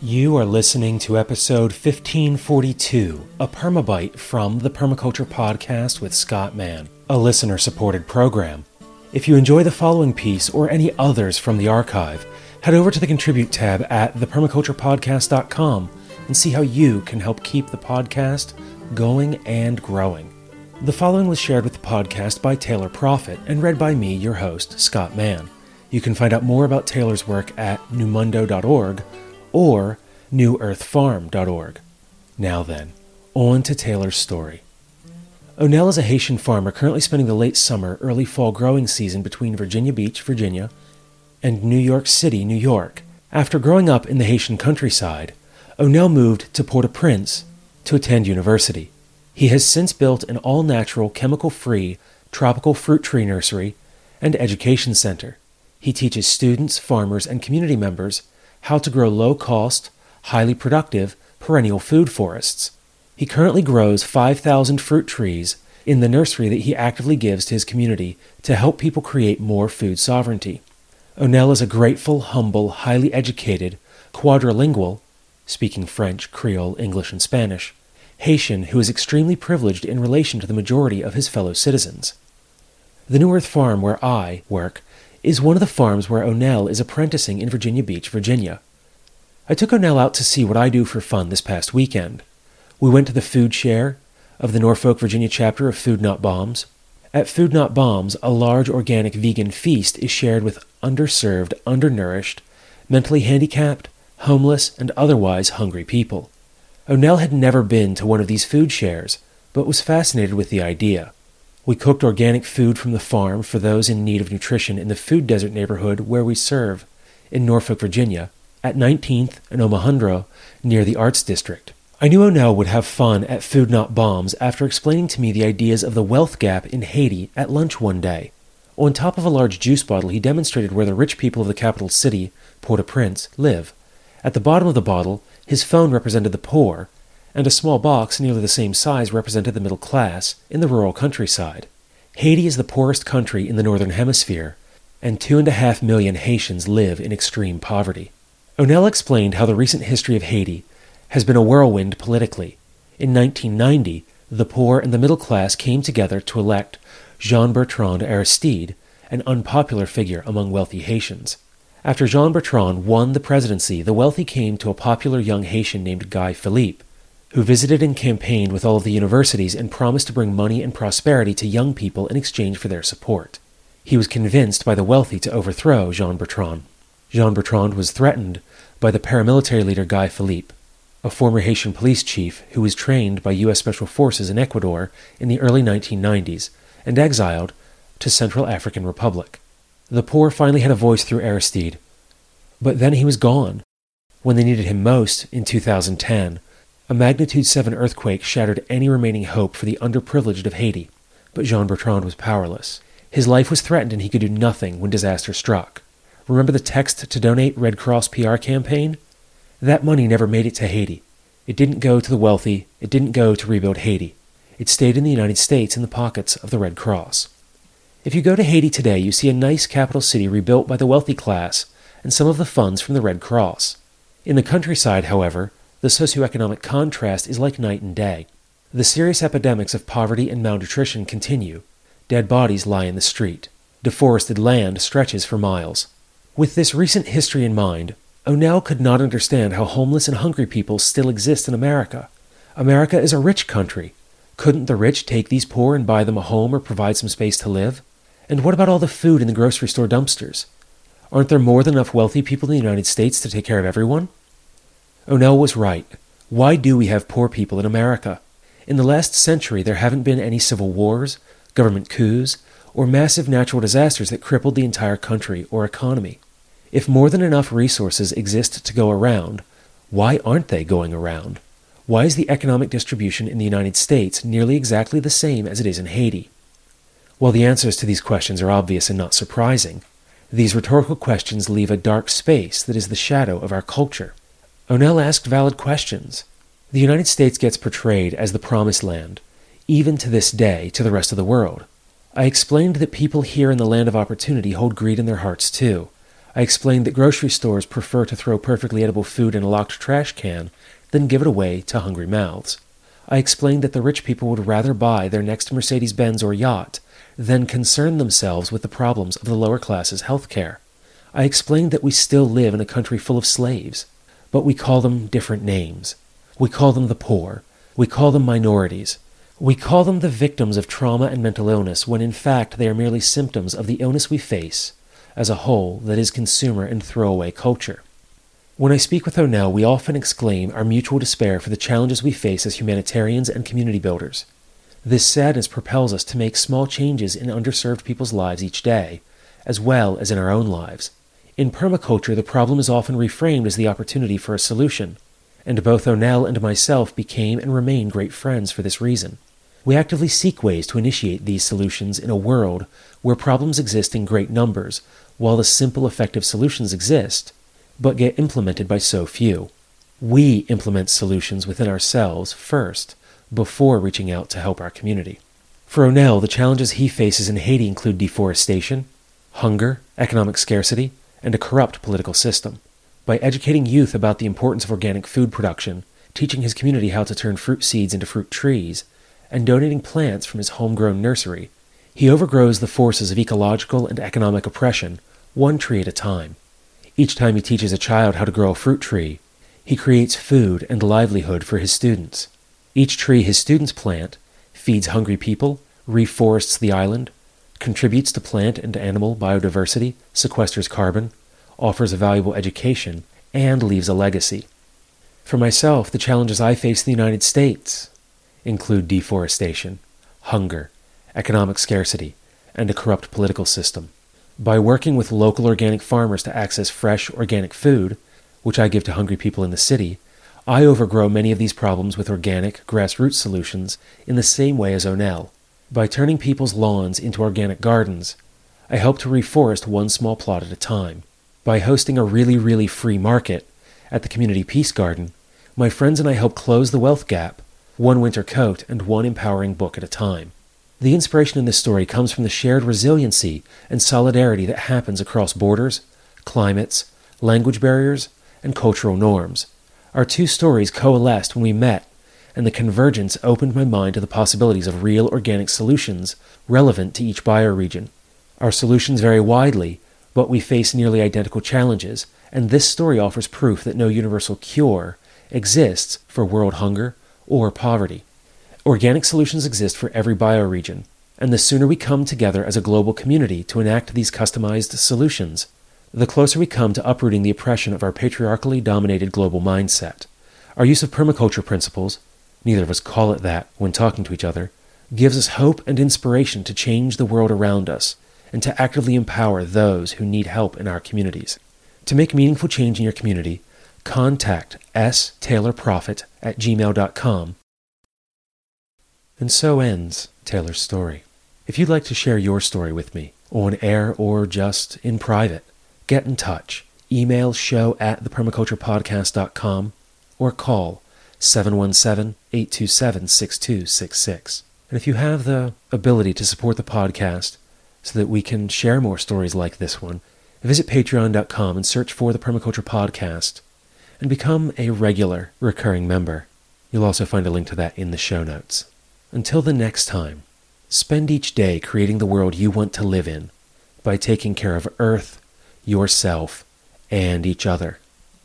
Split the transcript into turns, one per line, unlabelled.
You are listening to episode 1542, a permabite from the Permaculture Podcast with Scott Mann, a listener supported program. If you enjoy the following piece or any others from the archive, head over to the Contribute tab at thepermaculturepodcast.com and see how you can help keep the podcast going and growing. The following was shared with the podcast by Taylor Proffitt and read by me, your host, Scott Mann. You can find out more about Taylor's work at numundo.org or newearthfarm.org. Now then, on to Taylor's story. Onel is a Haitian farmer currently spending the late summer, early fall growing season between Virginia Beach, Virginia, and New York City, New York. After growing up in the Haitian countryside, Onel moved to Port au Prince to attend university. He has since built an all natural, chemical free, tropical fruit tree nursery and education center. He teaches students, farmers, and community members how to grow low cost, highly productive, perennial food forests. He currently grows 5,000 fruit trees in the nursery that he actively gives to his community to help people create more food sovereignty. Onel is a grateful, humble, highly educated, quadrilingual, speaking French, Creole, English, and Spanish, Haitian who is extremely privileged in relation to the majority of his fellow citizens. The New Earth Farm, where I work, is one of the farms where Onel is apprenticing in Virginia Beach, Virginia. I took Onel out to see what I do for fun this past weekend. We went to the food share of the Norfolk, Virginia chapter of Food Not Bombs. At Food Not Bombs, a large organic vegan feast is shared with underserved, undernourished, mentally handicapped, homeless, and otherwise hungry people. Onel had never been to one of these food shares, but was fascinated with the idea. We cooked organic food from the farm for those in need of nutrition in the food desert neighborhood where we serve, in Norfolk, Virginia, at 19th and Omohundro, near the Arts District. I knew Onel would have fun at Food Not Bombs after explaining to me the ideas of the wealth gap in Haiti at lunch one day. On top of a large juice bottle, he demonstrated where the rich people of the capital city, Port au Prince, live. At the bottom of the bottle, his phone represented the poor, and a small box nearly the same size represented the middle class in the rural countryside. Haiti is the poorest country in the Northern Hemisphere, and two and a half million Haitians live in extreme poverty. Onel explained how the recent history of Haiti has been a whirlwind politically. In 1990, the poor and the middle class came together to elect Jean Bertrand Aristide, an unpopular figure among wealthy Haitians. After Jean Bertrand won the presidency, the wealthy came to a popular young Haitian named Guy Philippe, who visited and campaigned with all of the universities and promised to bring money and prosperity to young people in exchange for their support. He was convinced by the wealthy to overthrow Jean Bertrand. Jean Bertrand was threatened by the paramilitary leader Guy Philippe, a former Haitian police chief who was trained by U.S. Special Forces in Ecuador in the early 1990s and exiled to Central African Republic. The poor finally had a voice through Aristide, but then he was gone. When they needed him most, in 2010, a magnitude 7 earthquake shattered any remaining hope for the underprivileged of Haiti, but Jean Bertrand was powerless. His life was threatened and he could do nothing when disaster struck. Remember the text to donate Red Cross PR campaign? That money never made it to Haiti. It didn't go to the wealthy, it didn't go to rebuild Haiti. It stayed in the United States in the pockets of the Red Cross. If you go to Haiti today, you see a nice capital city rebuilt by the wealthy class and some of the funds from the Red Cross. In the countryside, however, the socioeconomic contrast is like night and day. The serious epidemics of poverty and malnutrition continue. Dead bodies lie in the street. Deforested land stretches for miles. With this recent history in mind, Onel could not understand how homeless and hungry people still exist in America. America is a rich country. Couldn't the rich take these poor and buy them a home or provide some space to live? And what about all the food in the grocery store dumpsters? Aren't there more than enough wealthy people in the United States to take care of everyone? Oh, Onel was right. Why do we have poor people in America? In the last century, there haven't been any civil wars, government coups, or massive natural disasters that crippled the entire country or economy. If more than enough resources exist to go around, why aren't they going around? Why is the economic distribution in the United States nearly exactly the same as it is in Haiti? While the answers to these questions are obvious and not surprising, these rhetorical questions leave a dark space that is the shadow of our culture. Onel asked valid questions. The United States gets portrayed as the promised land, even to this day, to the rest of the world. I explained that people here in the land of opportunity hold greed in their hearts too. I explained that grocery stores prefer to throw perfectly edible food in a locked trash can than give it away to hungry mouths. I explained that the rich people would rather buy their next Mercedes Benz or yacht than concern themselves with the problems of the lower classes' health care. I explained that we still live in a country full of slaves, but we call them different names. We call them the poor. We call them minorities. We call them the victims of trauma and mental illness when in fact they are merely symptoms of the illness we face as a whole that is consumer and throwaway culture. When I speak with Onel, we often exclaim our mutual despair for the challenges we face as humanitarians and community builders. This sadness propels us to make small changes in underserved people's lives each day, as well as in our own lives. In permaculture, the problem is often reframed as the opportunity for a solution, and both Onel and myself became and remain great friends for this reason. We actively seek ways to initiate these solutions in a world where problems exist in great numbers, while the simple, effective solutions exist but get implemented by so few. We implement solutions within ourselves first, before reaching out to help our community. For Onel, the challenges he faces in Haiti include deforestation, hunger, economic scarcity, and a corrupt political system. By educating youth about the importance of organic food production, teaching his community how to turn fruit seeds into fruit trees, and donating plants from his homegrown nursery, he overgrows the forces of ecological and economic oppression, one tree at a time. Each time he teaches a child how to grow a fruit tree, he creates food and livelihood for his students. Each tree his students plant feeds hungry people, reforests the island, contributes to plant and animal biodiversity, sequesters carbon, offers a valuable education, and leaves a legacy. For myself, the challenges I face in the United States include deforestation, hunger, economic scarcity, and a corrupt political system. By working with local organic farmers to access fresh organic food, which I give to hungry people in the city, I overgrow many of these problems with organic, grassroots solutions in the same way as Onel. By turning people's lawns into organic gardens, I help to reforest one small plot at a time. By hosting a really, really free market at the Community Peace Garden, my friends and I help close the wealth gap, one winter coat and one empowering book at a time. The inspiration in this story comes from the shared resiliency and solidarity that happens across borders, climates, language barriers, and cultural norms. Our two stories coalesced when we met, and the convergence opened my mind to the possibilities of real organic solutions relevant to each bioregion. Our solutions vary widely, but we face nearly identical challenges, and this story offers proof that no universal cure exists for world hunger or poverty. Organic solutions exist for every bioregion, and the sooner we come together as a global community to enact these customized solutions, the closer we come to uprooting the oppression of our patriarchally dominated global mindset. Our use of permaculture principles, neither of us call it that when talking to each other, gives us hope and inspiration to change the world around us and to actively empower those who need help in our communities. To make meaningful change in your community, contact staylorproffitt at gmail.com and so ends Taylor's story. If you'd like to share your story with me, on air or just in private, get in touch. Email show at thepermaculturepodcast.com or call 717 827 6266. And if you have the ability to support the podcast so that we can share more stories like this one, visit patreon.com and search for the Permaculture Podcast and become a regular recurring member. You'll also find a link to that in the show notes. Until the next time, spend each day creating the world you want to live in by taking care of Earth, yourself, and each other.